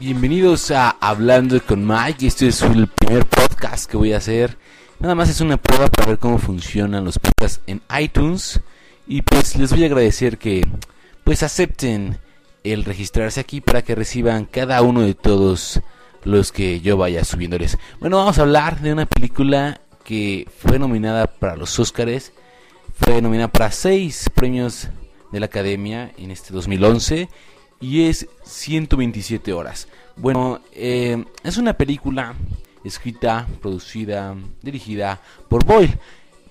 Bienvenidos a Hablando con Mike. Este es el primer podcast que voy a hacer. Nada más es una prueba para ver cómo funcionan los podcasts en iTunes. Y pues les voy a agradecer que pues acepten el registrarse aquí para que reciban cada uno de todos los que yo vaya subiéndoles. Bueno, vamos a hablar de una película que fue nominada para los Oscars. Fue nominada para seis premios de la Academia en este 2011 y es 127 horas. Bueno, eh, es una película escrita, producida, dirigida por Boyle.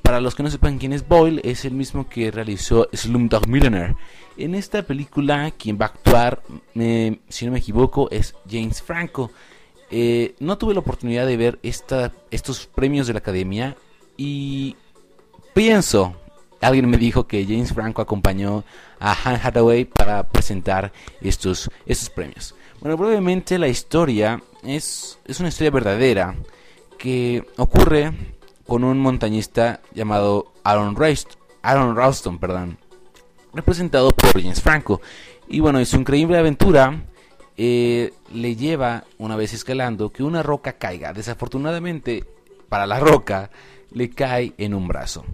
Para los que no sepan quién es Boyle, es el mismo que realizó Slumdog Millionaire. En esta película, quien va a actuar, eh, si no me equivoco, es James Franco. Eh, no tuve la oportunidad de ver esta, estos premios de la Academia y pienso, alguien me dijo que James Franco acompañó a Han Hathaway para presentar estos, estos premios. Bueno, brevemente la historia es, es una historia verdadera que ocurre con un montañista llamado Aaron, Reist, Aaron Ralston, perdón, representado por James Franco. Y bueno, su increíble aventura eh, le lleva, una vez escalando, que una roca caiga. Desafortunadamente, para la roca, le cae en un brazo.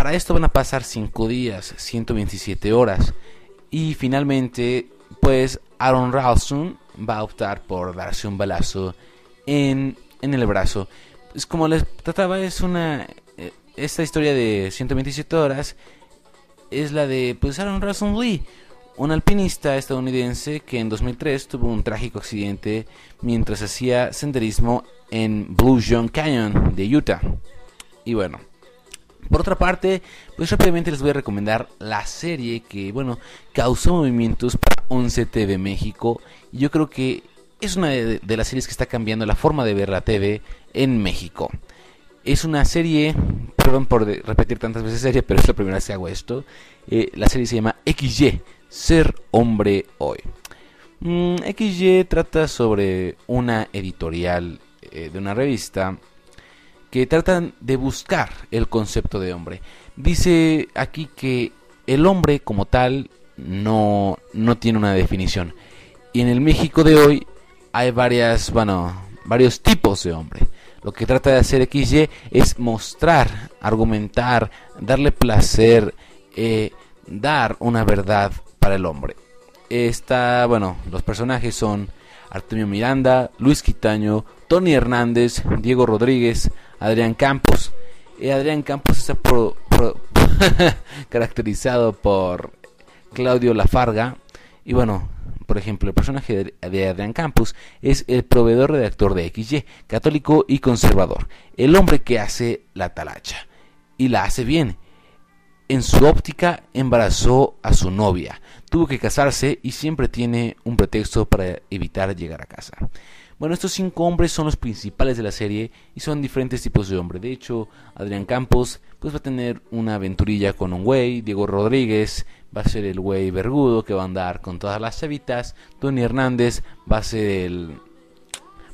Para esto van a pasar 5 días, 127 horas. Y finalmente, pues Aaron Ralston va a optar por darse un balazo en, en el brazo. Es como les trataba, es una... eh, Esta historia de 127 horas es la de pues Aaron Ralston Lee, un alpinista estadounidense que en 2003 tuvo un trágico accidente mientras hacía senderismo en Blue John Canyon de Utah. Y bueno, por otra parte, pues rápidamente les voy a recomendar la serie que, bueno, causó movimientos para 11 TV México. Y yo creo que es una de, las series que está cambiando la forma de ver la TV en México. Es una serie, perdón por repetir tantas veces serie, pero es la primera vez que hago esto. Eh, la serie se llama XY, Ser Hombre Hoy. Mm, XY trata sobre una editorial eh, de una revista que tratan de buscar el concepto de hombre. Dice aquí que el hombre como tal no, no tiene una definición. Y en el México de hoy hay varias, bueno, varios tipos de hombre. Lo que trata de hacer XY es mostrar, argumentar, darle placer, eh, dar una verdad para el hombre. Está, bueno, los personajes son Artemio Miranda, Luis Quitaño, Tony Hernández, Diego Rodríguez, Adrián Campos. Eh, Adrián Campos está caracterizado por Claudio Lafarga. Y bueno, por ejemplo, el personaje de Adrián Campos es el proveedor redactor de XY, católico y conservador. El hombre que hace la talacha. Y la hace bien. En su óptica embarazó a su novia. Tuvo que casarse y siempre tiene un pretexto para evitar llegar a casa. Bueno, estos cinco hombres son los principales de la serie y son diferentes tipos de hombre. De hecho, Adrián Campos pues va a tener una aventurilla con un güey, Diego Rodríguez va a ser el güey vergudo que va a andar con todas las chavitas, Tony Hernández va a ser el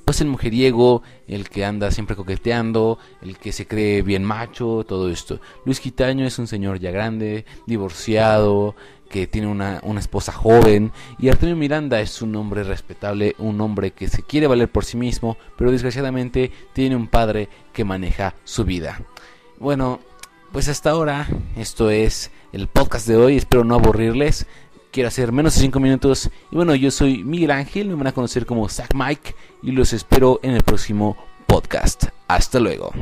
pues el mujeriego, el que anda siempre coqueteando, el que se cree bien macho, todo esto. Luis Quitaño es un señor ya grande, divorciado, que tiene una, una esposa joven. Y Artemio Miranda es un hombre respetable, un hombre que se quiere valer por sí mismo, pero desgraciadamente tiene un padre que maneja su vida. Bueno, pues hasta ahora esto es el podcast de hoy, espero no aburrirles. Quiero hacer menos de 5 minutos. Y bueno, yo soy Miguel Ángel, me van a conocer como Zack Mike y los espero en el próximo podcast. Hasta luego.